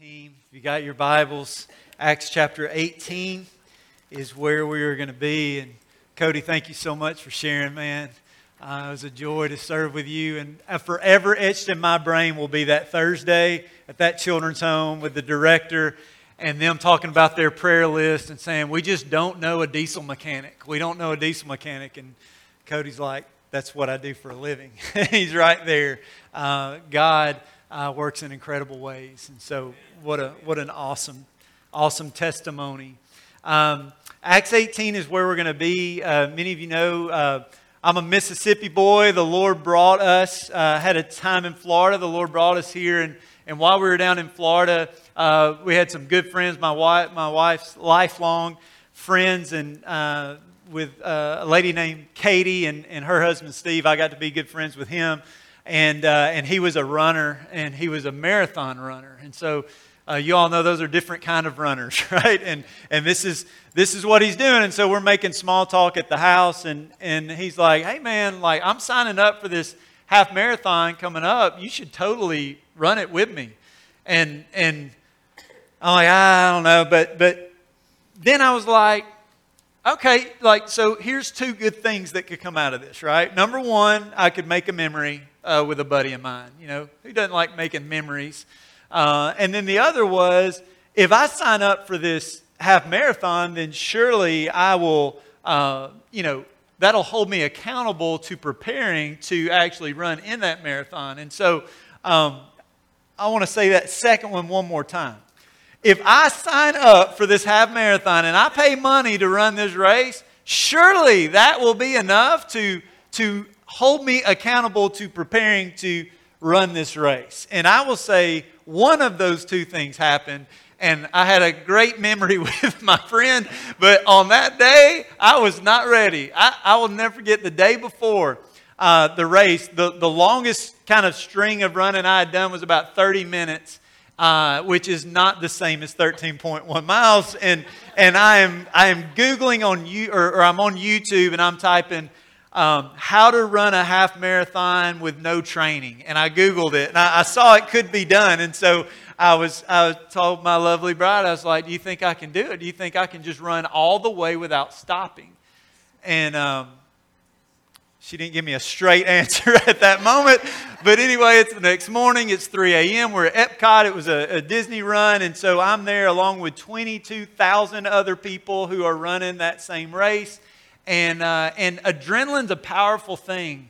18. If you got your Bibles, Acts chapter 18 is where we are going to be. And Cody, thank you so much for sharing, man. Uh, it was a joy to serve with you. And uh, forever etched in my brain will be that Thursday at that children's home with the director and them talking about their prayer list and saying, We just don't know a diesel mechanic. We don't know a diesel mechanic. And Cody's like, That's what I do for a living. He's right there. Uh, God uh, works in incredible ways. And so, what, a, what an awesome, awesome testimony. Um, Acts 18 is where we're going to be. Uh, many of you know uh, I'm a Mississippi boy. The Lord brought us, uh, had a time in Florida. The Lord brought us here. And, and while we were down in Florida, uh, we had some good friends, my, wife, my wife's lifelong friends, and uh, with a lady named Katie and, and her husband Steve. I got to be good friends with him and uh, and he was a runner, and he was a marathon runner, and so. Uh, you all know those are different kind of runners, right? And and this is this is what he's doing. And so we're making small talk at the house, and and he's like, "Hey man, like I'm signing up for this half marathon coming up. You should totally run it with me." And and I'm like, I don't know, but but then I was like, okay, like so here's two good things that could come out of this, right? Number one, I could make a memory uh, with a buddy of mine. You know, who doesn't like making memories? Uh, and then the other was if I sign up for this half marathon, then surely I will, uh, you know, that'll hold me accountable to preparing to actually run in that marathon. And so um, I want to say that second one one more time. If I sign up for this half marathon and I pay money to run this race, surely that will be enough to, to hold me accountable to preparing to run this race. And I will say one of those two things happened. And I had a great memory with my friend, but on that day, I was not ready. I, I will never forget the day before uh, the race. The, the longest kind of string of running I had done was about 30 minutes. Uh, which is not the same as 13.1 miles. And, and I, am, I am Googling on you, or, or I'm on YouTube and I'm typing um, how to run a half marathon with no training. And I Googled it and I, I, saw it could be done. And so I was, I told my lovely bride, I was like, Do you think I can do it? Do you think I can just run all the way without stopping? And um, she didn't give me a straight answer at that moment. But anyway, it's the next morning. It's 3 a.m. We're at Epcot. It was a, a Disney run. And so I'm there along with 22,000 other people who are running that same race. And, uh, and adrenaline's a powerful thing,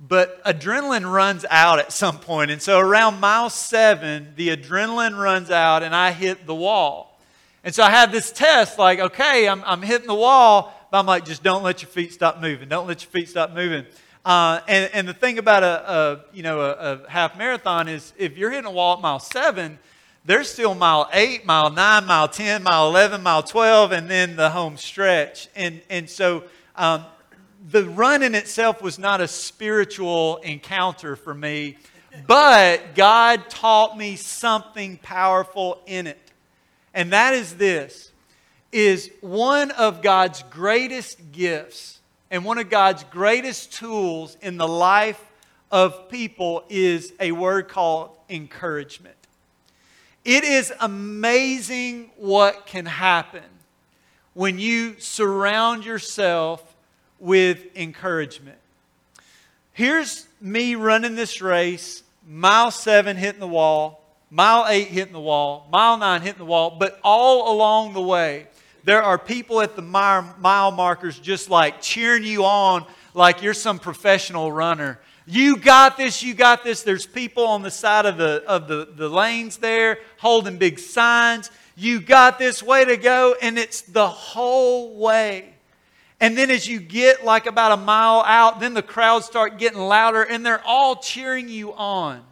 but adrenaline runs out at some point. And so around mile seven, the adrenaline runs out and I hit the wall. And so I had this test like, okay, I'm, I'm hitting the wall, but I'm like, just don't let your feet stop moving. Don't let your feet stop moving. Uh, and, and the thing about a, a you know, a, a half marathon is if you're hitting a wall at mile seven, there's still mile 8, mile 9, mile 10, mile 11, mile 12, and then the home stretch. And, and so um, the run in itself was not a spiritual encounter for me, but God taught me something powerful in it. And that is this is one of God's greatest gifts and one of God's greatest tools in the life of people is a word called encouragement. It is amazing what can happen when you surround yourself with encouragement. Here's me running this race, mile seven hitting the wall, mile eight hitting the wall, mile nine hitting the wall, but all along the way, there are people at the mile markers just like cheering you on like you're some professional runner you got this, you got this. There's people on the side of the, of the, the lanes there holding big signs. You got this, way to go. And it's the whole way. And then as you get like about a mile out, then the crowds start getting louder and they're all cheering you on.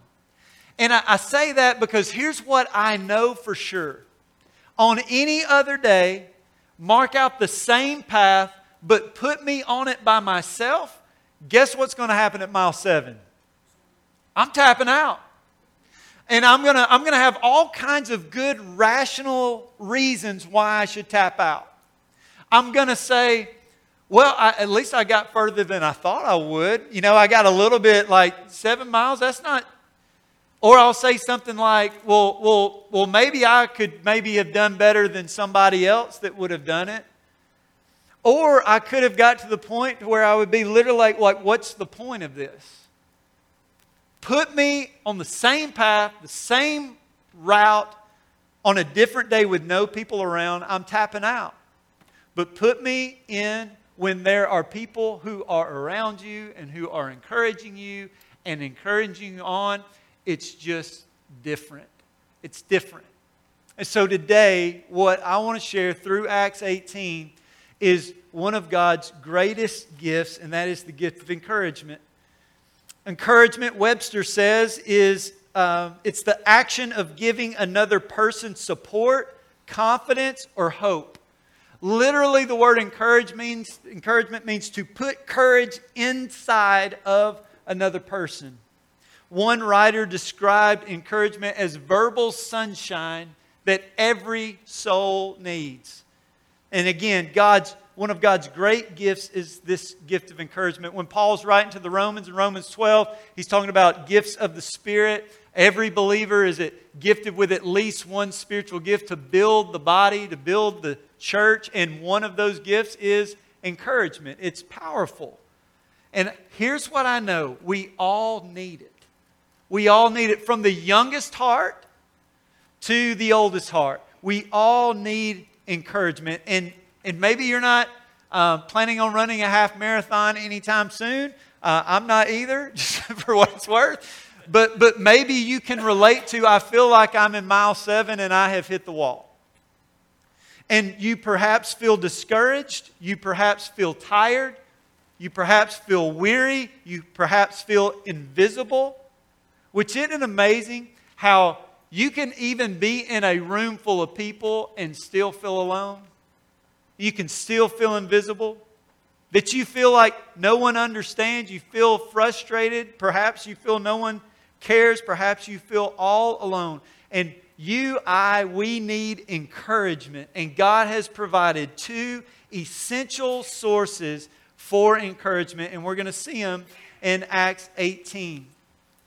And I, I say that because here's what I know for sure. On any other day, mark out the same path, but put me on it by myself, guess what's going to happen at mile seven? I'm tapping out. And I'm going to I'm going to have all kinds of good, rational reasons why I should tap out. I'm going to say, well, I, at least I got further than I thought I would. You know, I got a little bit like seven miles. That's not, Or I'll say something like, well, well, well, maybe I could maybe have done better than somebody else that would have done it. Or I could have got to the point where I would be literally like, like, what's the point of this? Put me on the same path, the same route, on a different day with no people around, I'm tapping out. But put me in when there are people who are around you and who are encouraging you and encouraging you on it's just different. It's different. And so today, what I want to share through Acts 18 is one of God's greatest gifts, and that is the gift of encouragement. Encouragement, Webster says, is uh, it's the action of giving another person support, confidence, or hope. Literally, the word encourage means, encouragement means to put courage inside of another person. One writer described encouragement as verbal sunshine that every soul needs. And again, God's one of God's great gifts is this gift of encouragement. When Paul's writing to the Romans in Romans 12, he's talking about gifts of the Spirit. Every believer is gifted with at least one spiritual gift to build the body, to build the church, and one of those gifts is encouragement. It's powerful. And here's what I know we all need it. We all need it from the youngest heart to the oldest heart. We all need encouragement. And, and maybe you're not uh, planning on running a half marathon anytime soon. Uh, I'm not either, just for what it's worth. But, but maybe you can relate to I feel like I'm in mile seven and I have hit the wall. And you perhaps feel discouraged. You perhaps feel tired. You perhaps feel weary. You perhaps feel invisible. Which isn't amazing how you can even be in a room full of people and still feel alone? You can still feel invisible. That you feel like no one understands. You feel frustrated. Perhaps you feel no one cares. Perhaps you feel all alone. And you, I, we need encouragement. And God has provided two essential sources for encouragement. And we're going to see them in Acts 18.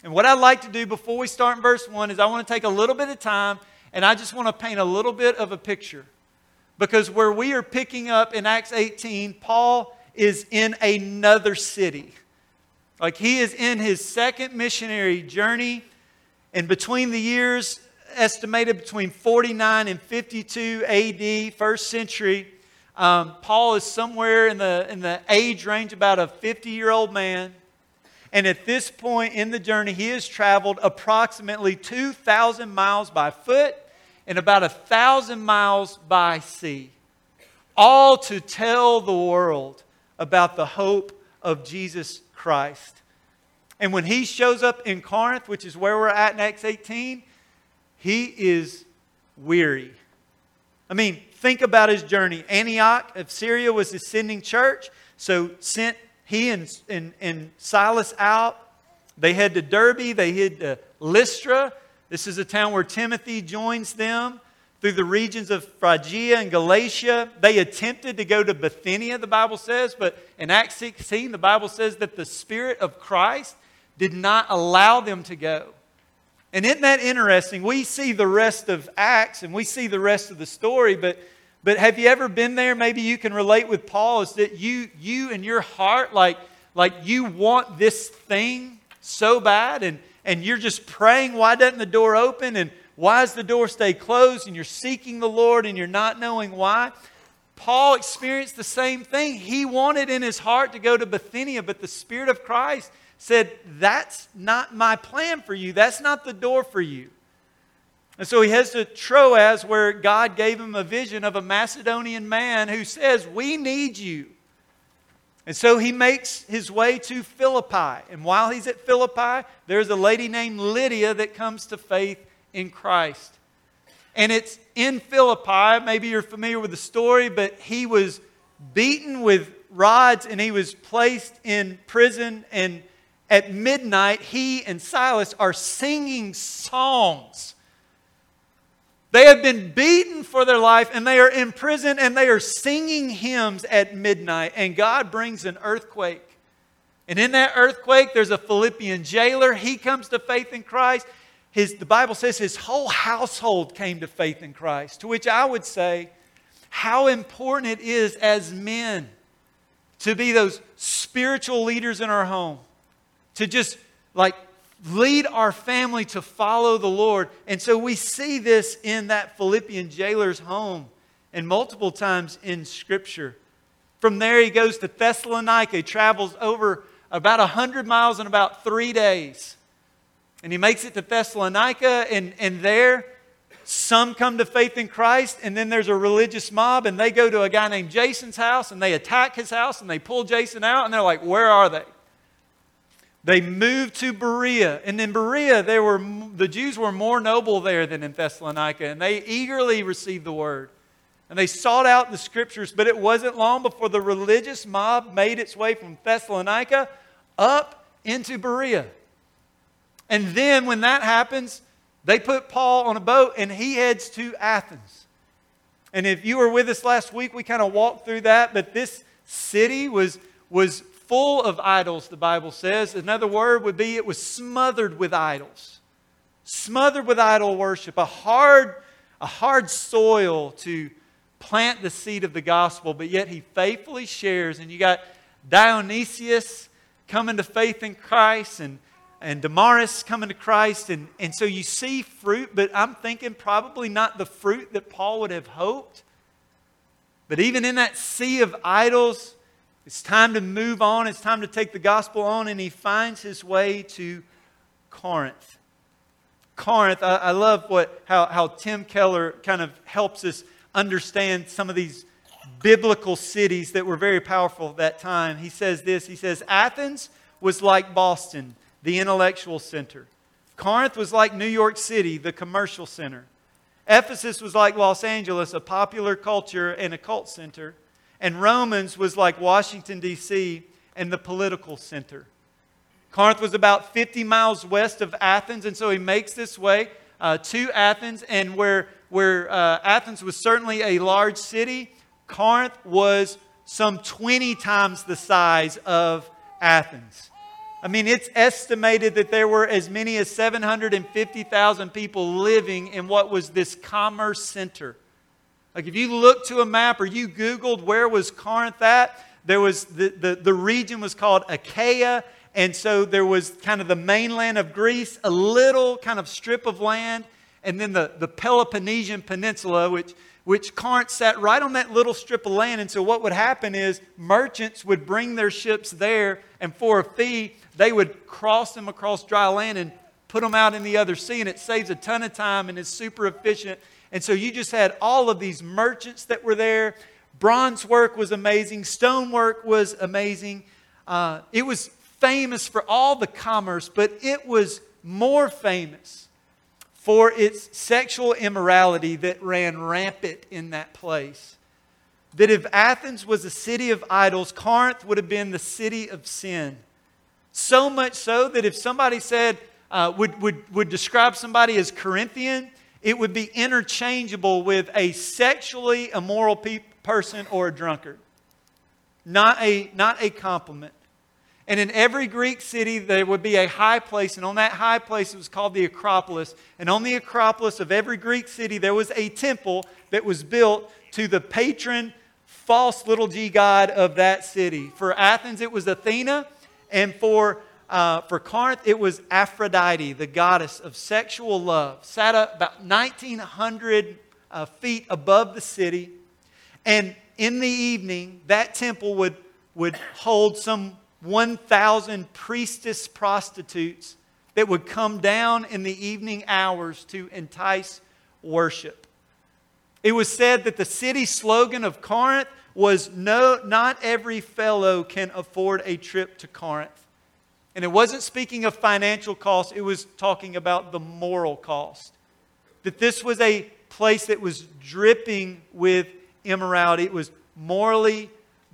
And what I'd like to do before we start in verse 1 is I want to take a little bit of time and I just want to paint a little bit of a picture. Because where we are picking up in Acts 18, Paul is in another city. Like he is in his second missionary journey. And between the years estimated between 49 and 52 AD, first century, um, Paul is somewhere in the, in the age range about a 50 year old man. And at this point in the journey, he has traveled approximately 2,000 miles by foot and about 1,000 miles by sea, all to tell the world about the hope of Jesus Christ. And when he shows up in Corinth, which is where we're at in Acts 18, he is weary. I mean, think about his journey. Antioch of Syria was his sending church, so sent he and, and, and Silas out. They head to Derbe, they head to Lystra. This is a town where Timothy joins them through the regions of Phrygia and Galatia. They attempted to go to Bithynia, the Bible says, but in Acts 16, the Bible says that the Spirit of Christ did not allow them to go. And isn't that interesting? We see the rest of Acts and we see the rest of the story, but but have you ever been there? Maybe you can relate with Paul. Is that you, you in your heart, like, like you want this thing so bad, and, and you're just praying, why doesn't the door open? And why does the door stay closed? And you're seeking the Lord and you're not knowing why. Paul experienced the same thing. He wanted in his heart to go to Bithynia, but the Spirit of Christ said, That's not my plan for you. That's not the door for you. And so he heads to Troas, where God gave him a vision of a Macedonian man who says, We need you. And so he makes his way to Philippi. And while he's at Philippi, there's a lady named Lydia that comes to faith in Christ. And it's in Philippi, maybe you're familiar with the story, but he was beaten with rods and he was placed in prison. And at midnight, he and Silas are singing songs they have been beaten for their life and they are in prison and they are singing hymns at midnight. And God brings an earthquake. And in that earthquake, there's a Philippian jailer. He comes to faith in Christ. his, the Bible says his whole household came to faith in Christ, to which I would say how important it is as men to be those spiritual leaders in our home, to just like lead our family to follow the Lord. And so we see this in that Philippian jailer's home and multiple times in Scripture. From there, he goes to Thessalonica. He travels over about 100 miles in about three days. And he makes it to Thessalonica, and, and there, some come to faith in Christ, and then there's a religious mob, and they go to a guy named Jason's house, and they attack his house, and they pull Jason out, and they're like, Where are they? They moved to Berea, and in Berea, they were, the Jews were more noble there than in Thessalonica, and they eagerly received the word. And they sought out the scriptures, but it wasn't long before the religious mob made its way from Thessalonica up into Berea. And then when that happens, they put Paul on a boat and he heads to Athens. And if you were with us last week, we kind of walked through that, but this city was, was full of idols, the Bible says. Another word would be it was smothered with idols. Smothered with idol worship, a hard, a hard soil to plant the seed of the gospel, but yet he faithfully shares. And you got Dionysius coming to faith in Christ and and Damaris coming to Christ. And, and so you see fruit, but I'm thinking probably not the fruit that Paul would have hoped. But even in that sea of idols, it's time to move on. It's time to take the gospel on. And he finds his way to Corinth. Corinth, I, I love what, how, how Tim Keller kind of helps us understand some of these biblical cities that were very powerful at that time. He says this He says, Athens was like Boston the intellectual center. Corinth was like New York City, the commercial center. Ephesus was like Los Angeles, a popular culture and a cult center. And Romans was like Washington, D.C., and the political center. Corinth was about 50 miles west of Athens, and so he makes this way uh, to Athens. And where, where uh, Athens was certainly a large city, Corinth was some 20 times the size of Athens. I mean, it's estimated that there were as many as 750,000 people living in what was this commerce center. Like, if you look to a map or you Googled where was Corinth at, there was the, the, the region was called Achaia. And so there was kind of the mainland of Greece, a little kind of strip of land, and then the, the Peloponnesian Peninsula, which which Corinth sat right on that little strip of land. And so, what would happen is merchants would bring their ships there, and for a fee, they would cross them across dry land and put them out in the other sea. And it saves a ton of time and is super efficient. And so, you just had all of these merchants that were there. Bronze work was amazing, stonework was amazing. Uh, it was famous for all the commerce, but it was more famous for its sexual immorality that ran rampant in that place. That if Athens was a city of idols, Corinth would have been the city of sin. So much so that if somebody said, uh, would, would, would describe somebody as Corinthian, it would be interchangeable with a sexually immoral pe- person or a drunkard. Not a, not a compliment. And in every Greek city, there would be a high place, and on that high place, it was called the Acropolis. And on the Acropolis of every Greek city, there was a temple that was built to the patron, false little g god of that city. For Athens, it was Athena, and for uh, for Corinth, it was Aphrodite, the goddess of sexual love, sat up about 1,900 uh, feet above the city. And in the evening, that temple would, would hold some 1,000 priestess prostitutes that would come down in the evening hours to entice worship. It was said that the city slogan of Corinth was no, not every fellow can afford a trip to Corinth. And it wasn't speaking of financial cost, it was talking about the moral cost. That this was a place that was dripping with immorality, it was morally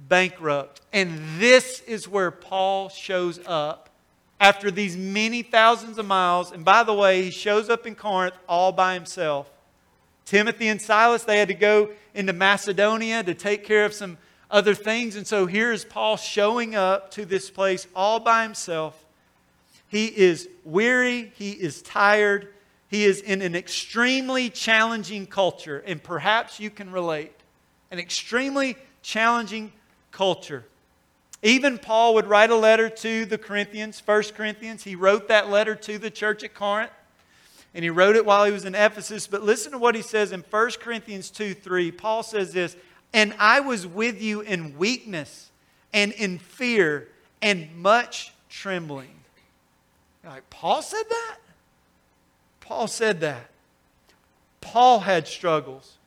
bankrupt. And this is where Paul shows up after these many thousands of miles. And by the way, he shows up in Corinth all by himself. Timothy and Silas, they had to go into Macedonia to take care of some other things. And so here is Paul showing up to this place all by himself. He is weary, he is tired, he is in an extremely challenging culture, and perhaps you can relate. An extremely challenging culture. Even Paul would write a letter to the Corinthians, 1 Corinthians. He wrote that letter to the church at Corinth, and he wrote it while he was in Ephesus. But listen to what he says in 1 Corinthians 2 3. Paul says this, And I was with you in weakness and in fear and much trembling. You're like, Paul said that? Paul said that. Paul had struggles.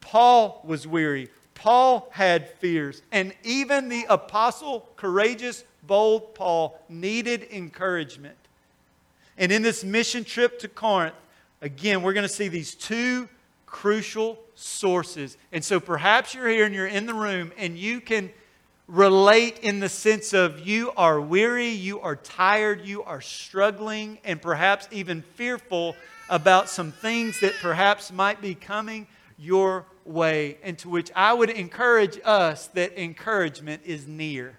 Paul was weary. Paul had fears. And even the apostle, courageous, bold Paul needed encouragement. And in this mission trip to Corinth, again, we're going to see these two crucial sources. And so perhaps you're here and you're in the room and you can relate in the sense of you are weary, you are tired, you are struggling, and perhaps even fearful about some things that perhaps might be coming your way, and to which I would encourage us that encouragement is near.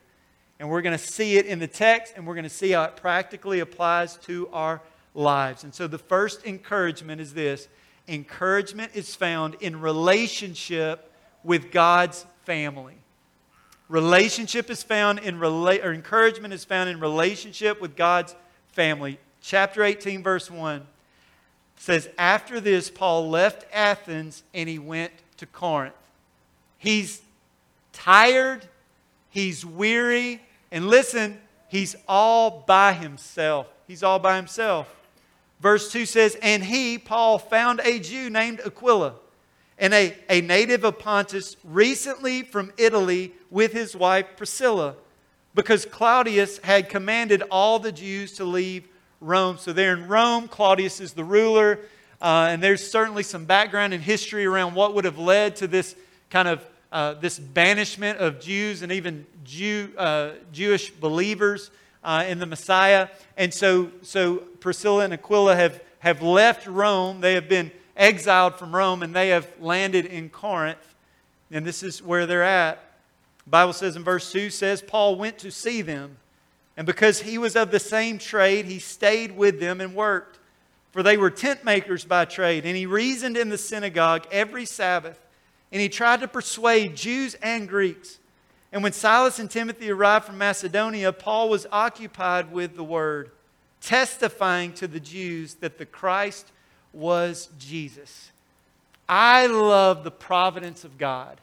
And we're going to see it in the text, and we're going to see how it practically applies to our lives. And so the first encouragement is this encouragement is found in relationship with God's family. Relationship is found in rela- or encouragement is found in relationship with God's family. Chapter 18, verse 1 says, After this, Paul left Athens and he went to Corinth. He's tired, he's weary, and listen, he's all by himself. He's all by himself. Verse 2 says, And he, Paul, found a Jew named Aquila, and a, a native of Pontus, recently from Italy, with his wife Priscilla, because Claudius had commanded all the Jews to leave Rome. So they're in Rome. Claudius is the ruler. Uh, and there's certainly some background and history around what would have led to this kind of uh, this banishment of Jews and even Jew, uh, Jewish believers uh, in the Messiah. And so, so Priscilla and Aquila have, have left Rome. They have been exiled from Rome and they have landed in Corinth. And this is where they're at. The Bible says in verse 2 says, Paul went to see them. And because he was of the same trade, he stayed with them and worked. For they were tent makers by trade. And he reasoned in the synagogue every Sabbath. And he tried to persuade Jews and Greeks. And when Silas and Timothy arrived from Macedonia, Paul was occupied with the word, testifying to the Jews that the Christ was Jesus. I love the providence of God.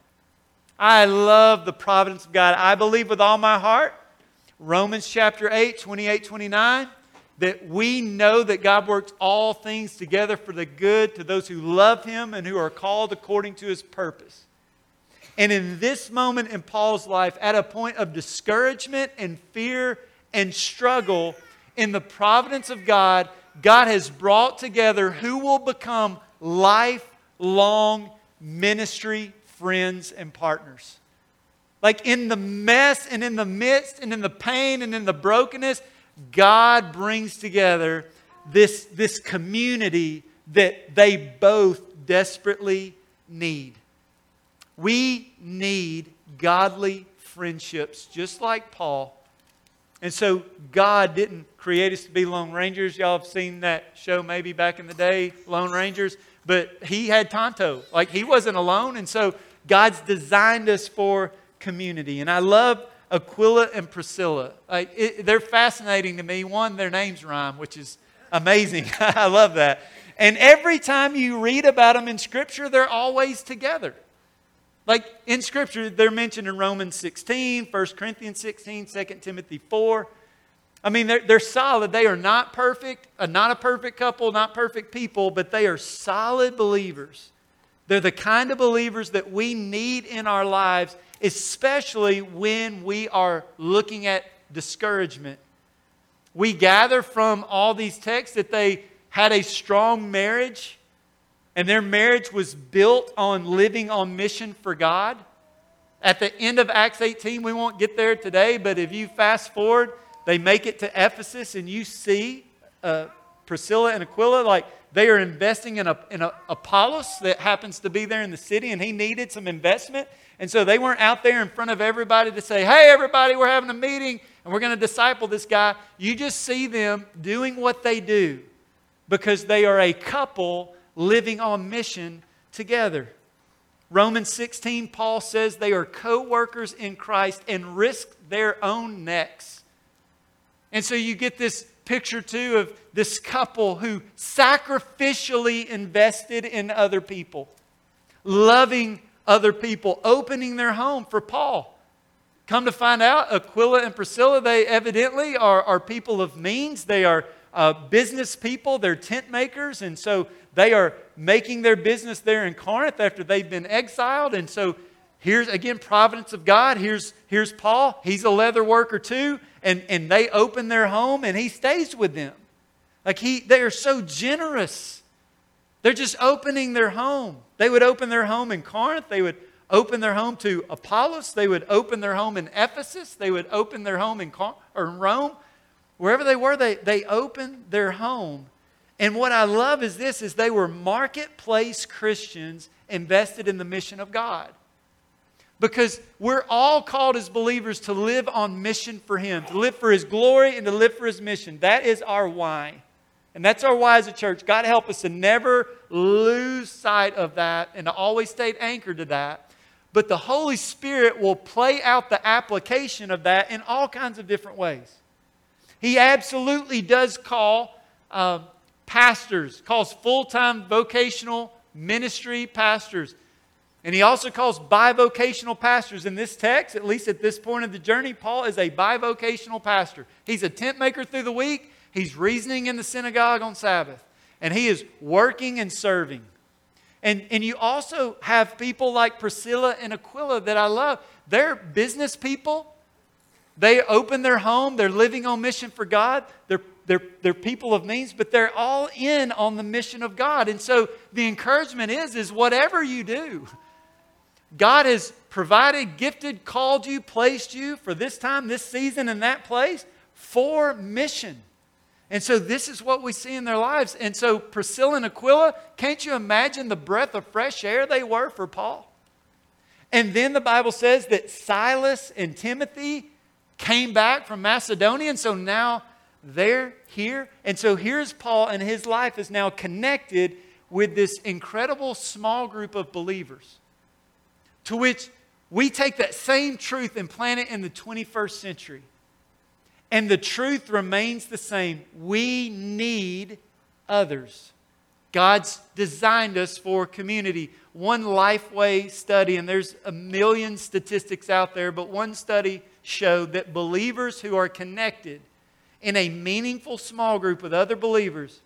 I love the providence of God. I believe with all my heart Romans chapter 8, 28, 29, that we know that God works all things together for the good to those who love Him and who are called according to His purpose. And in this moment in Paul's life, at a point of discouragement and fear and struggle, in the providence of God, God has brought together who will become lifelong ministry friends and partners. Like in the mess and in the midst and in the pain and in the brokenness, God brings together this, this community that they both desperately need. We need godly friendships, just like Paul. And so God didn't create us to be Lone Rangers. Y'all have seen that show maybe back in the day, Lone Rangers. But he had Tonto. Like he wasn't alone. And so God's designed us for community. And I love Aquila and Priscilla. Like, it, they're fascinating to me. One, their names rhyme, which is amazing. I love that. And every time you read about them in Scripture, they're always together. Like in Scripture, they're mentioned in Romans 16, 1 Corinthians 16, 2 Timothy 4. I mean, they're, they're solid. They are not perfect, uh, not a perfect couple, not perfect people, but they are solid believers. They're the kind of believers that we need in our lives especially when we are looking at discouragement. We gather from all these texts that they had a strong marriage and their marriage was built on living on mission for God. At the end of Acts 18, we won't get there today, but if you fast forward, they make it to Ephesus and you see uh, Priscilla and Aquila, like they are investing in, a, in a Apollos that happens to be there in the city and he needed some investment. And so they weren't out there in front of everybody to say, hey, everybody, we're having a meeting and we're going to disciple this guy. You just see them doing what they do, because they are a couple living on mission together. Romans 16, Paul says they are co workers in Christ and risk their own necks. And so you get this picture too of this couple who sacrificially invested in other people, loving other people, opening their home for Paul. Come to find out, Aquila and Priscilla, they evidently are, are people of means. They are uh, business people, they're tent makers, and so they are making their business there in Corinth after they've been exiled. And so here's again providence of God. Here's, here's Paul. He's a leather worker too. And, and they open their home and he stays with them. Like he they are so generous. They're just opening their home. They would open their home in Corinth. They would open their home to Apollos. They would open their home in Ephesus. They would open their home in, or in Rome. Wherever they were, they, they opened their home. And what I love is this is they were marketplace Christians invested in the mission of God. Because we're all called as believers to live on mission for Him, to live for His glory and to live for His mission. That is our why. And that's our why as a church. God help us to never lose sight of that and to always stay anchored to that. But the Holy Spirit will play out the application of that in all kinds of different ways. He absolutely does call uh, pastors, calls full time vocational ministry pastors. And he also calls bivocational pastors. In this text, at least at this point of the journey, Paul is a bivocational pastor. He's a tent maker through the week, he's reasoning in the synagogue on Sabbath, and he is working and serving. And, and you also have people like Priscilla and Aquila that I love. They're business people, they open their home, they're living on mission for God, they're, they're, they're people of means, but they're all in on the mission of God. And so the encouragement is, is whatever you do, God has provided, gifted, called you, placed you for this time, this season, and that place for mission. And so this is what we see in their lives. And so Priscilla and Aquila, can't you imagine the breath of fresh air they were for Paul? And then the Bible says that Silas and Timothy came back from Macedonia, and so now they're here. And so here's Paul, and his life is now connected with this incredible small group of believers to which we take that same truth and plant it in the 21st century. And the truth remains the same. We need others. God's designed us for community. One Lifeway study, and there's a million statistics out there, but one study showed that believers who are connected in a meaningful small group with other believers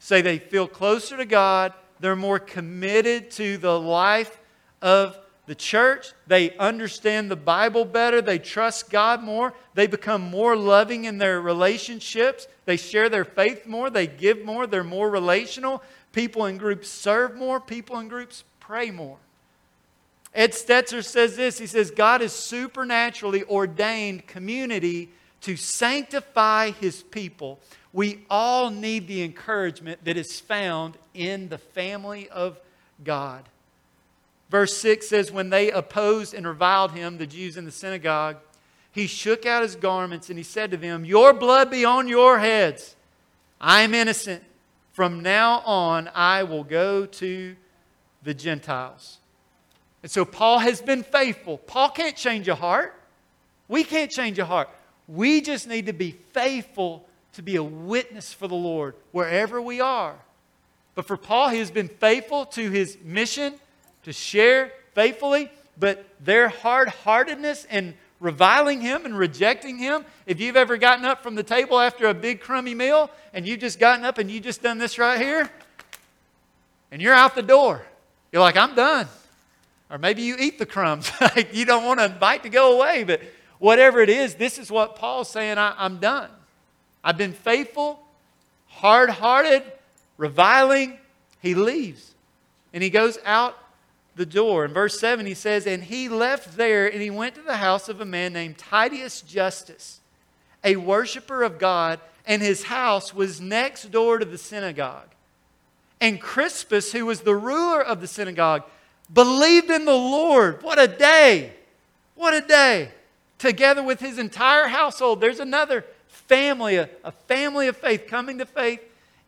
say they feel closer to God, they're more committed to the life of the church, they understand the Bible better, they trust God more, they become more loving in their relationships, they share their faith more, they give more, they're more relational. People in groups serve more, people in groups pray more. Ed Stetzer says this he says, God has supernaturally ordained community to sanctify his people. We all need the encouragement that is found in the family of God. Verse 6 says, When they opposed and reviled him, the Jews in the synagogue, he shook out his garments and he said to them, Your blood be on your heads. I am innocent. From now on, I will go to the Gentiles. And so Paul has been faithful. Paul can't change a heart. We can't change a heart. We just need to be faithful to be a witness for the Lord wherever we are. But for Paul, he has been faithful to his mission to share faithfully, but their hard heartedness and reviling him and rejecting him. If you've ever gotten up from the table after a big crummy meal and you've just gotten up and you just done this right here, and you're out the door, you're like, I'm done. Or maybe you eat the crumbs. you don't want to bite to go away, but whatever it is, this is what Paul's saying I, am done. I've been faithful, hard hearted, reviling. He leaves and he goes out the door. In verse 7, he says, And he left there and he went to the house of a man named Titius Justus, a worshiper of God, and his house was next door to the synagogue. And Crispus, who was the ruler of the synagogue, believed in the Lord. What a day! What a day! Together with his entire household, there's another family, a, a family of faith coming to faith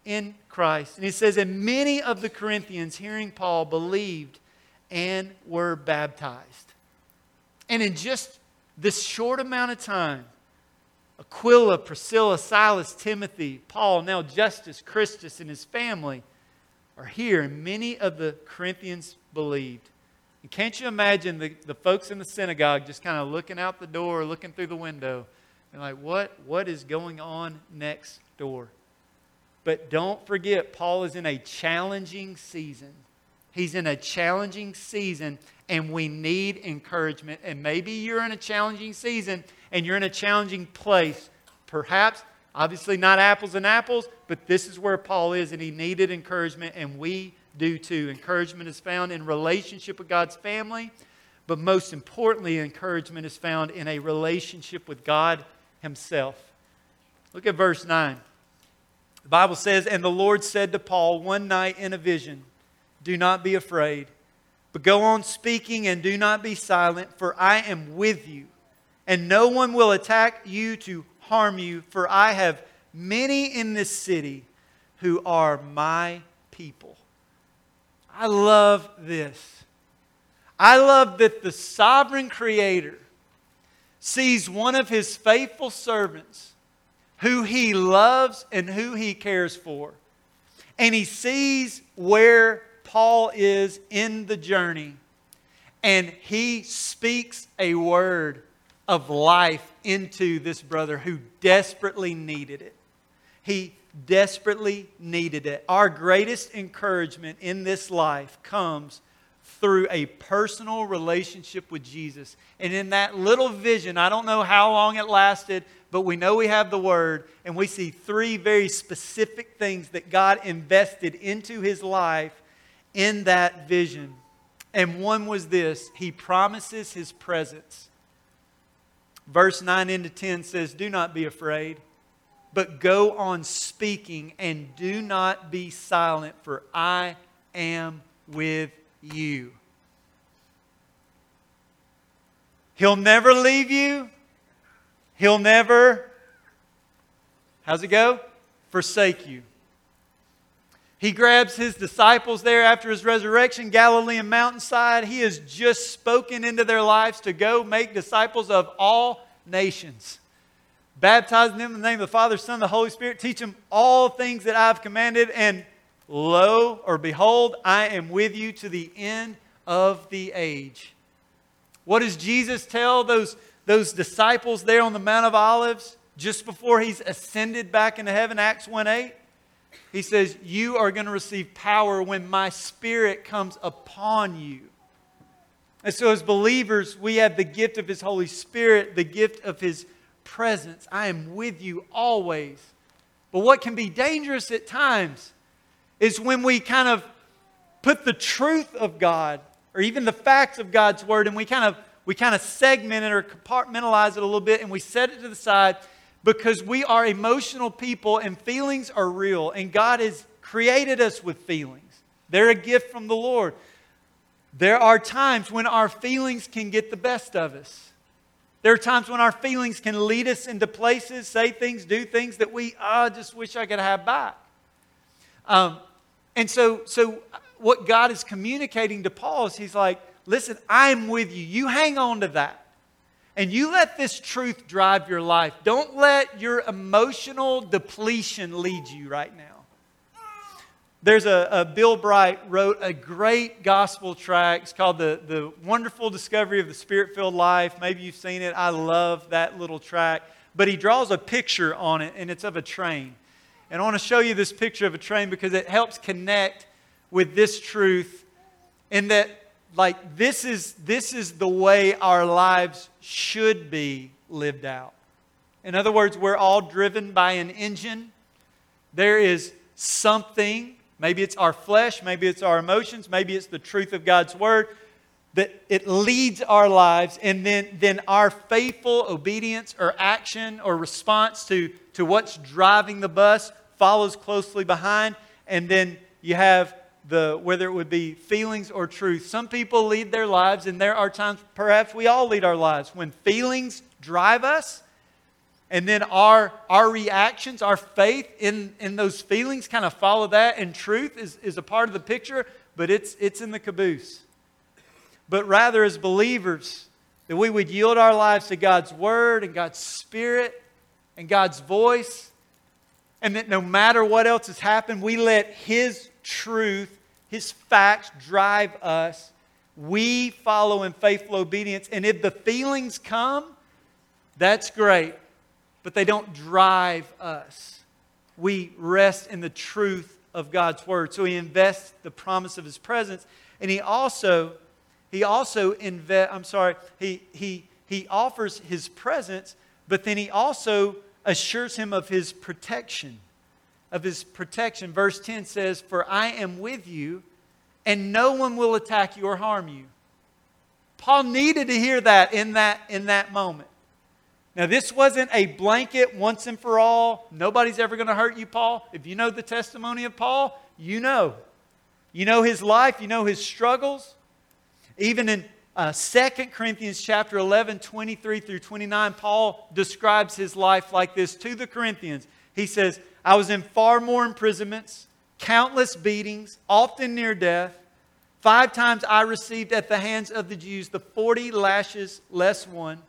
in Christ. And he says, And many of the Corinthians, hearing Paul, believed and were baptized. And in just this short amount of time, Aquila, Priscilla, Silas, Timothy, Paul, now Justus, Crispus, and his family are here, and many of the Corinthians believed. And can't you imagine the, the folks in the synagogue just kind of looking out the door, looking through the window, and like, what, what is going on next door? But don't forget, Paul is in a challenging season. He's in a challenging season, and we need encouragement. And maybe you're in a challenging season and you're in a challenging place. Perhaps, obviously, not apples and apples, but this is where Paul is, and he needed encouragement, and we do too. Encouragement is found in relationship with God's family, but most importantly, encouragement is found in a relationship with God Himself. Look at verse 9. The Bible says, And the Lord said to Paul one night in a vision, Do not be afraid, but go on speaking and do not be silent, for I am with you, and no one will attack you to harm you, for I have many in this city who are my people. I love this. I love that the sovereign creator sees one of his faithful servants who he loves and who he cares for. And he sees where Paul is in the journey. And he speaks a word of life into this brother who desperately needed it. He desperately needed it. Our greatest encouragement in this life comes through a personal relationship with Jesus. And in that little vision, I don't know how long it lasted, but we know we have the Word, and we see three very specific things that God invested into his life in that vision. And one was this He promises His presence. Verse 9 into 10 says, Do not be afraid but go on speaking and do not be silent, for I am with you. He'll never leave you. He'll never, how's it go? Forsake you. He grabs his disciples there after his resurrection, Galilean mountainside. He has just spoken into their lives to go make disciples of all nations baptizing them in the name of the Father, Son, and the Holy Spirit, teach them all things that I've commanded, and lo, or behold, I am with you to the end of the age. What does Jesus tell those, those disciples there on the Mount of Olives just before he's ascended back into heaven, Acts 1 8? He says, You are going to receive power when my spirit comes upon you. And so, as believers, we have the gift of his Holy Spirit, the gift of his presence. I am with you always. But what can be dangerous at times is when we kind of put the truth of God or even the facts of God's word and we kind of we kind of segment it or compartmentalize it a little bit and we set it to the side because we are emotional people and feelings are real and God has created us with feelings. They're a gift from the Lord. There are times when our feelings can get the best of us. There are times when our feelings can lead us into places, say things, do things that we, oh, just wish I could have back. Um, and so, so, what God is communicating to Paul is He's like, listen, I'm with you. You hang on to that. And you let this truth drive your life. Don't let your emotional depletion lead you right now. There's a, a, Bill Bright wrote a great gospel tract. It's called the, the Wonderful Discovery of the Spirit Filled Life. Maybe you've seen it. I love that little tract. But he draws a picture on it, and it's of a train. And I want to show you this picture of a train because it helps connect with this truth in that, like, this is, this is the way our lives should be lived out. In other words, we're all driven by an engine. There is something Maybe it's our flesh, maybe it's our emotions, maybe it's the truth of God's word that it leads our lives and then, then our faithful obedience or action or response to, to what's driving the bus follows closely behind and then you have the whether it would be feelings or truth some people lead their lives and there are times perhaps we all lead our lives when feelings drive us And then our, our reactions, our faith in, in those feelings kind of follow that. And truth is, is a part of the picture, but it's, it's in the caboose. But rather, as believers, that we would yield our lives to God's Word and God's Spirit and God's voice. And that no matter what else has happened, we let His truth, His facts drive us. We follow in faithful obedience. And if the feelings come, that's great but they don't drive us. We rest in the truth of God's word. So he invests the promise of his presence, and he also he also invest I'm sorry, he he he offers his presence, but then he also assures him of his protection. Of his protection. Verse 10 says, For I am with you, and no one will attack you or harm you. Paul needed to hear that in that, in that moment. Now, this wasn't a blanket once and for all. Nobody's ever going to hurt you, Paul. If you know the testimony of Paul, you know. You know his life, you know his struggles. Even in uh, 2 Corinthians chapter 11, 23 through 29, Paul describes his life like this to the Corinthians. He says, I was in far more imprisonments, countless beatings, often near death. Five times I received at the hands of the Jews the 40 lashes less one.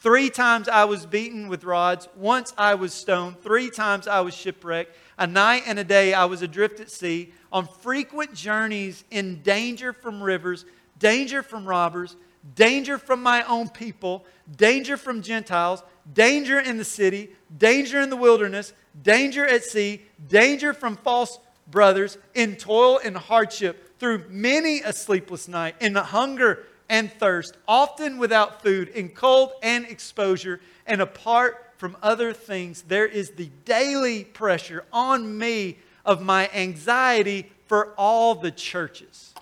Three times I was beaten with rods. Once I was stoned. Three times I was shipwrecked. A night and a day I was adrift at sea, on frequent journeys in danger from rivers, danger from robbers, danger from my own people, danger from Gentiles, danger in the city, danger in the wilderness, danger at sea, danger from false brothers, in toil and hardship, through many a sleepless night, in hunger and thirst, often without food, in cold and exposure, and apart from other things, there is the daily pressure on me of my anxiety for all the churches.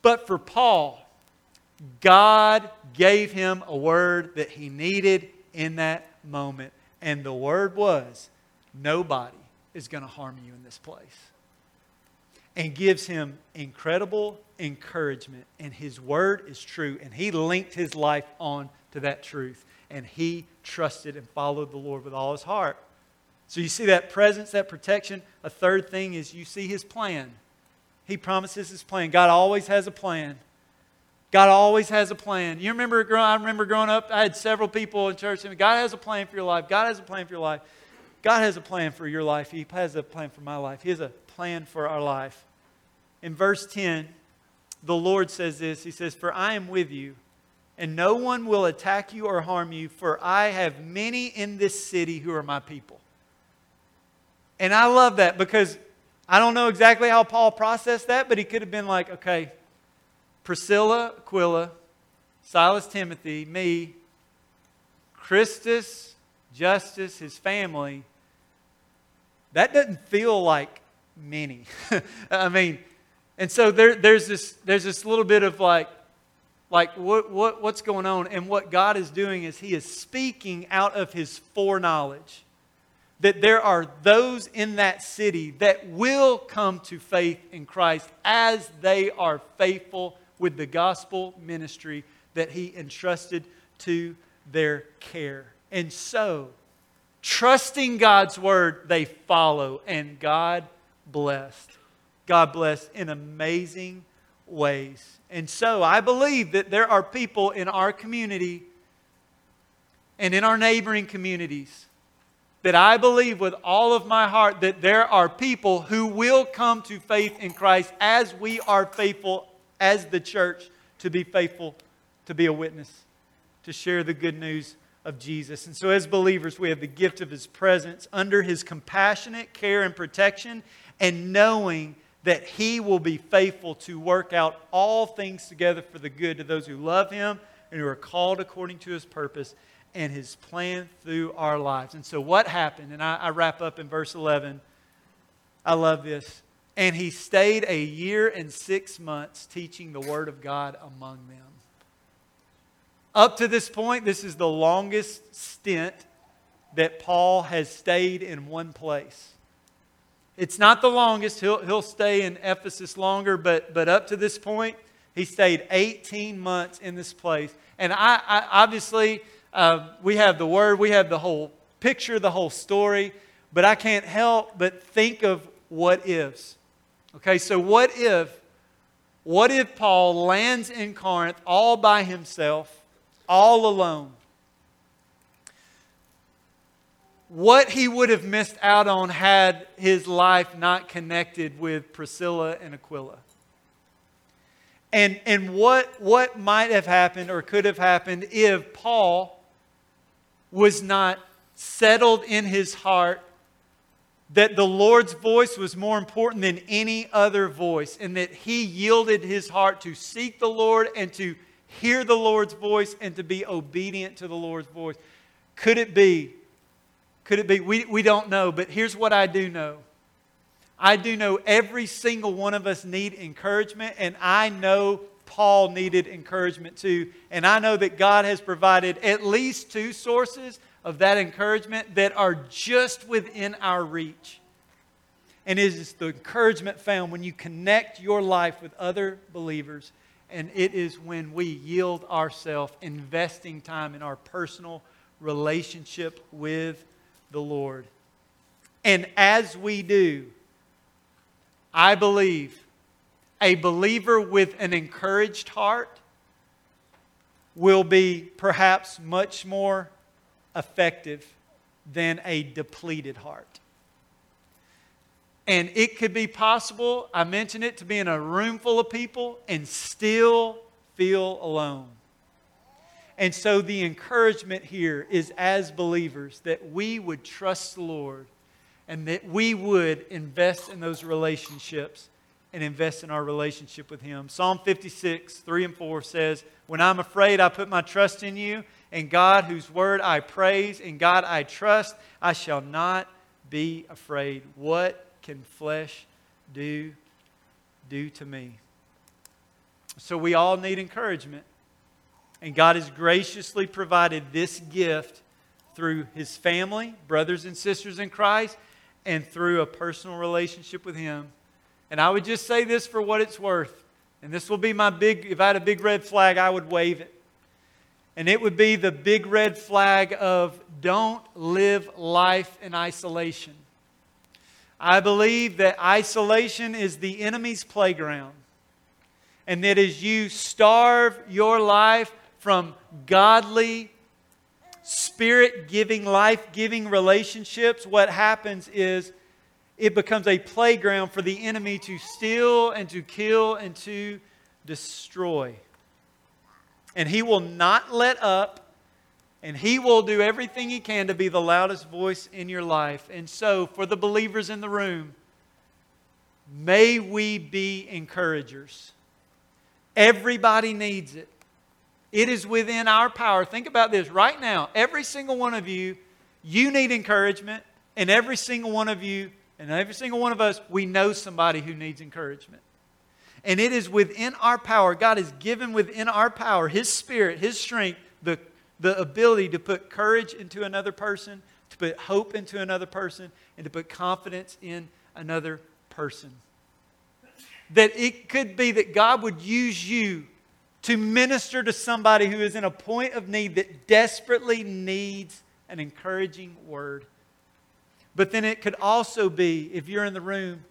But for Paul, God gave him a word that he needed in that moment. And the word was nobody is going to harm you in this place and gives him incredible encouragement. And his word is true. And he linked his life on to that truth. And he trusted and followed the Lord with all his heart. So you see that presence, that protection. A third thing is you see his plan. He promises his plan. God always has a plan. God always has a plan. You remember, I remember growing up, I had several people in church saying, God has a plan for your life. God has a plan for your life. God has a plan for your life. He has a plan for my life. He has a plan for our life in verse 10, the Lord says this He says, For I am with you, and no one will attack you or harm you, for I have many in this city who are my people. And I love that because I don't know exactly how Paul processed that, but he could have been like, okay, Priscilla, Aquila, Silas, Timothy, me, Crispus, Justus, his family. That doesn't feel like many. I mean, and so there, there's, this, there's this little bit of like, like what, what, what's going on? And what God is doing is He is speaking out of His foreknowledge that there are those in that city that will come to faith in Christ as they are faithful with the gospel ministry that He entrusted to their care. And so, trusting God's word, they follow, and God blessed. God blessed in amazing ways. And so I believe that there are people in our community and in our neighboring communities that I believe with all of my heart that there are people who will come to faith in Christ as we are faithful as the church to be faithful, to be a witness, to share the good news of Jesus. And so, as believers, we have the gift of His presence under His compassionate care and protection, and knowing that he will be faithful to work out all things together for the good to those who love him and who are called according to his purpose and his plan through our lives. And so, what happened? And I, I wrap up in verse 11. I love this. And he stayed a year and six months teaching the word of God among them. Up to this point, this is the longest stint that Paul has stayed in one place. It's not the longest. He'll, he'll stay in Ephesus longer, but, but up to this point, He stayed 18 months in this place. And I, I obviously, uh, we have the word, we have the whole picture, the whole story, but I can't help but think of what ifs. Okay, so what if, what if Paul lands in Corinth all by himself, all alone? What he would have missed out on had his life not connected with Priscilla and Aquila. And, and what, what might have happened or could have happened if Paul was not settled in his heart that the Lord's voice was more important than any other voice, and that he yielded his heart to seek the Lord and to hear the Lord's voice and to be obedient to the Lord's voice. Could it be? Could it be? We, we don't know, but here's what I do know. I do know every single one of us need encouragement, and I know Paul needed encouragement too. And I know that God has provided at least two sources of that encouragement that are just within our reach. And it is the encouragement found when you connect your life with other believers, and it is when we yield ourselves, investing time in our personal relationship with the Lord. And as we do, I believe a believer with an encouraged heart will be perhaps much more effective than a depleted heart. And it could be possible, I mentioned it, to be in a room full of people and still feel alone. And so the encouragement here is as believers that we would trust the Lord and that we would invest in those relationships and invest in our relationship with Him. Psalm 56, 3 and 4 says, When I'm afraid, I put my trust in you and God, whose word I praise, and God I trust, I shall not be afraid. What can flesh do, do to me? So we all need encouragement. And God has graciously provided this gift through his family, brothers and sisters in Christ, and through a personal relationship with him. And I would just say this for what it's worth. And this will be my big, if I had a big red flag, I would wave it. And it would be the big red flag of don't live life in isolation. I believe that isolation is the enemy's playground. And that as you starve your life from godly, spirit giving, life giving relationships, what happens is it becomes a playground for the enemy to steal and to kill and to destroy and he will not let up and he will do everything he can to be the loudest voice in your life. And so, for the believers in the room, may we be encouragers. Everybody needs it. It is within our power. Think about this right now. Every single one of you, you need encouragement. And every single one of you, and every single one of us, we know somebody who needs encouragement. And it is within our power. God has given within our power, His Spirit, His strength, the, the ability to put courage into another person, to put hope into another person, and to put confidence in another person. That it could be that God would use you to minister to somebody who is in a point of need that desperately needs an encouraging word. But then it could also be, if you're in the room,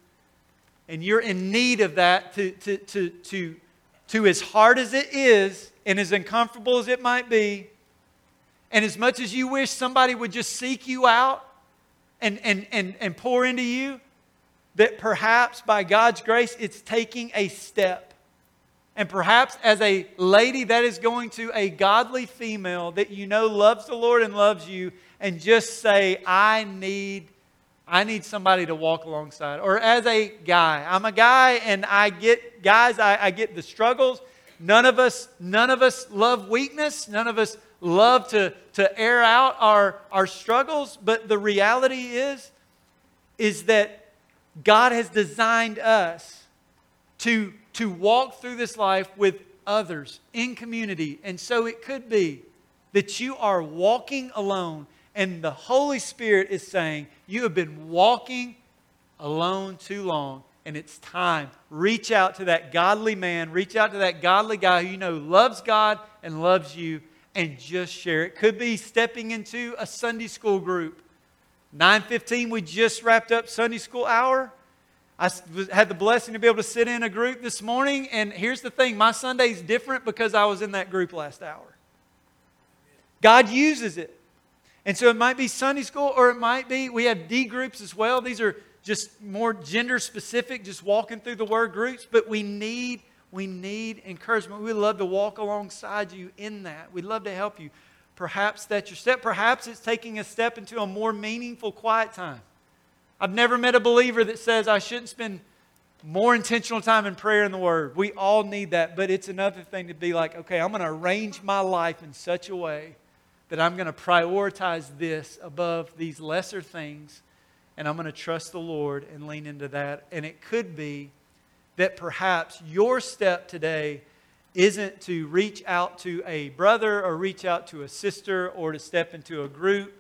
and you're in need of that to, to, to, to, to as hard as it is and as uncomfortable as it might be, and as much as you wish somebody would just seek you out and, and, and, and pour into you, that perhaps by God's grace it's taking a step. And perhaps as a lady that is going to a godly female that you know loves the Lord and loves you, and just say, I need I need somebody to walk alongside. Or as a guy, I'm a guy and I get, guys, I, I get the struggles. None of us, none of us love weakness. None of us love to, to air out our, our struggles. But the reality is, is that God has designed us to, to walk through this life with others in community. And so it could be that you are walking alone and the Holy Spirit is saying, You have been walking alone too long, and it's time. Reach out to that godly man, reach out to that godly guy who you know loves God and loves you, and just share. It could be stepping into a Sunday school group. 9:15 we just wrapped up Sunday school hour. I had the blessing to be able to sit in a group this morning and here's the thing, my Sunday's different because I was in that group last hour. God uses it. And so it might be Sunday school or it might be we have D groups as well. These are just more gender specific, just walking through the word groups, but we need we need encouragement. We'd love to walk alongside you in that. We'd love to help you. Perhaps that's your step. Perhaps it's taking a step into a more meaningful quiet time. I've never met a believer that says I shouldn't spend more intentional time in prayer and the Word. We all need that, but it's another thing to be like, okay, I'm going to arrange my life in such a way that I'm going to prioritize this above these lesser things and I'm going to trust the Lord and lean into that. And it could be that perhaps your step today isn't to reach out to a brother or reach out to a sister or to step into a group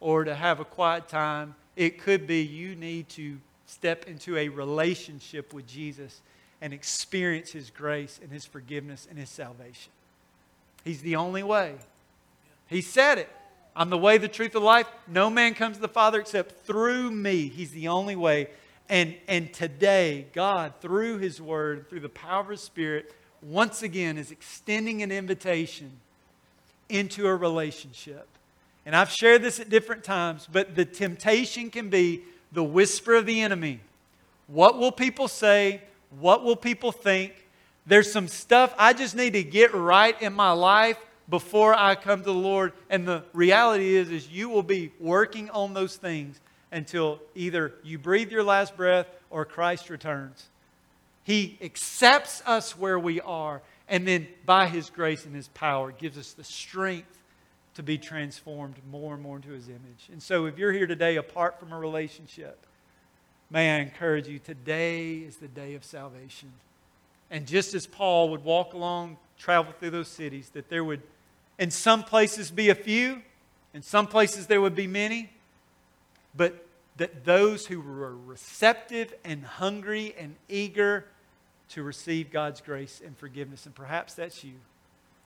or to have a quiet time. It could be you need to step into a relationship with Jesus and experience His grace and His forgiveness and His salvation. He's the only way. He said it. I'm the way, the truth, the life. No man comes to the Father except through me. He's the only way. And, and today, God, through His Word, through the power of His Spirit, once again is extending an invitation into a relationship. And I've shared this at different times, but the temptation can be the whisper of the enemy. What will people say? What will people think? There's some stuff I just need to get right in my life before I come to the Lord. And the reality is, is you will be working on those things until either you breathe your last breath or Christ returns. He accepts us where we are, and then by His grace and His power gives us the strength to be transformed more and more into His image. And so, if you're here today apart from a relationship, may I encourage you today is the day of salvation. And just as Paul would walk along, travel through those cities, that there would in some places be a few, in some places there would be many, but that those who were receptive and hungry and eager to receive God's grace and forgiveness. And perhaps that's you.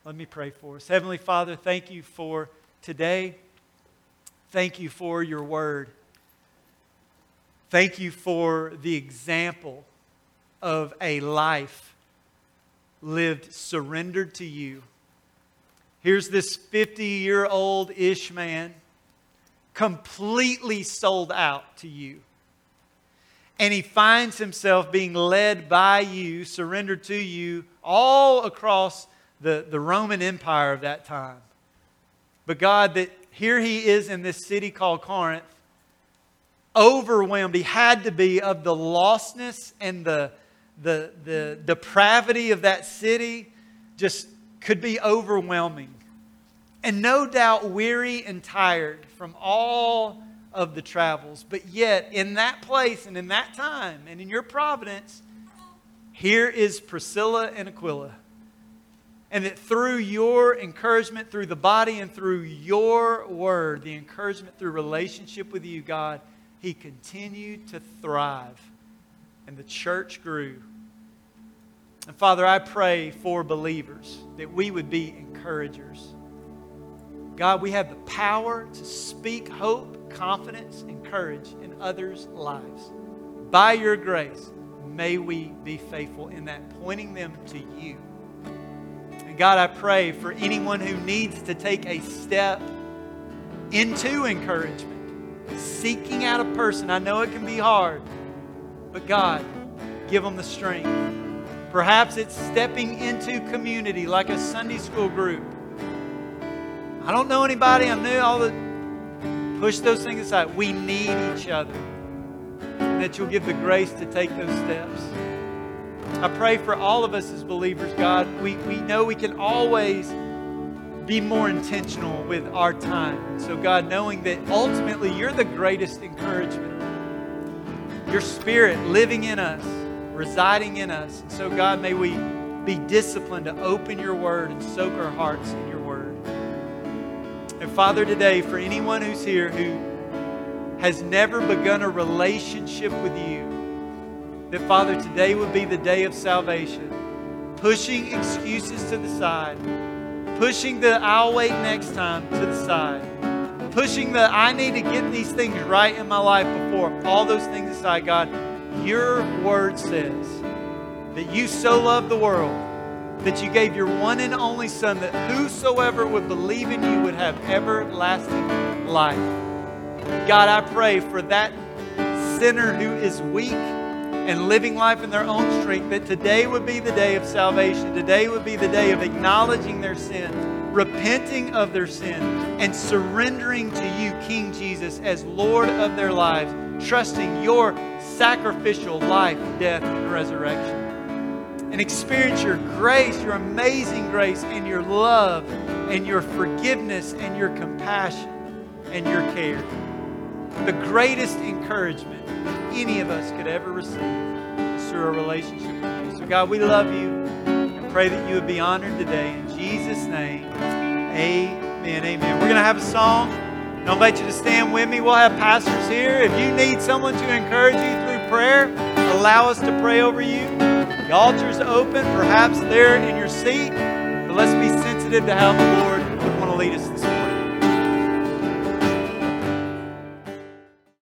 Let me pray for us. Heavenly Father, thank you for today. Thank you for your word. Thank you for the example of a life lived surrendered to you Here's this 50 year old ish man, completely sold out to you. And he finds himself being led by you, surrendered to you, all across the, the Roman Empire of that time. But God, that here he is in this city called Corinth, overwhelmed. He had to be of the lostness and the, the, the depravity of that city, just could be overwhelming. And no doubt weary and tired from all of the travels. But yet, in that place and in that time and in your providence, here is Priscilla and Aquila. And that through your encouragement, through the body, and through your word, the encouragement through relationship with you, God, he continued to thrive. And the church grew and Father, I pray for believers that we would be encouragers. God, we have the power to speak hope, confidence, and courage in others' lives. By your grace, may we be faithful in that, pointing them to you. And God, I pray for anyone who needs to take a step into encouragement, seeking out a person. I know it can be hard, but God, give them the strength Perhaps it's stepping into community like a Sunday school group. I don't know anybody. I'm new. All the push those things aside. We need each other. And that you'll give the grace to take those steps. I pray for all of us as believers, God. We, we know we can always be more intentional with our time. So, God, knowing that ultimately you're the greatest encouragement, your spirit living in us residing in us. And so, God, may we be disciplined to open your word and soak our hearts in your. And Father, today, for anyone who's here who has never begun a relationship with you, that, Father, today would be the day of salvation. Pushing excuses to the side, pushing the I'll wait next time to the side, pushing the I need to get these things right in my life before all those things aside, God, your word says that you so loved the world that you gave your one and only Son, that whosoever would believe in you would have everlasting life. God, I pray for that sinner who is weak and living life in their own strength, that today would be the day of salvation. Today would be the day of acknowledging their sin, repenting of their sin, and surrendering to you, King Jesus, as Lord of their lives, trusting your sacrificial life, death, and resurrection. And experience your grace, your amazing grace, and your love, and your forgiveness, and your compassion, and your care. The greatest encouragement any of us could ever receive is through a relationship with you. So, God, we love you and pray that you would be honored today. In Jesus' name, amen. Amen. We're going to have a song. I'll invite you to stand with me. We'll have pastors here. If you need someone to encourage you through prayer, allow us to pray over you. The altar's open, perhaps there in your seat. But let's be sensitive to how the Lord would want to lead us.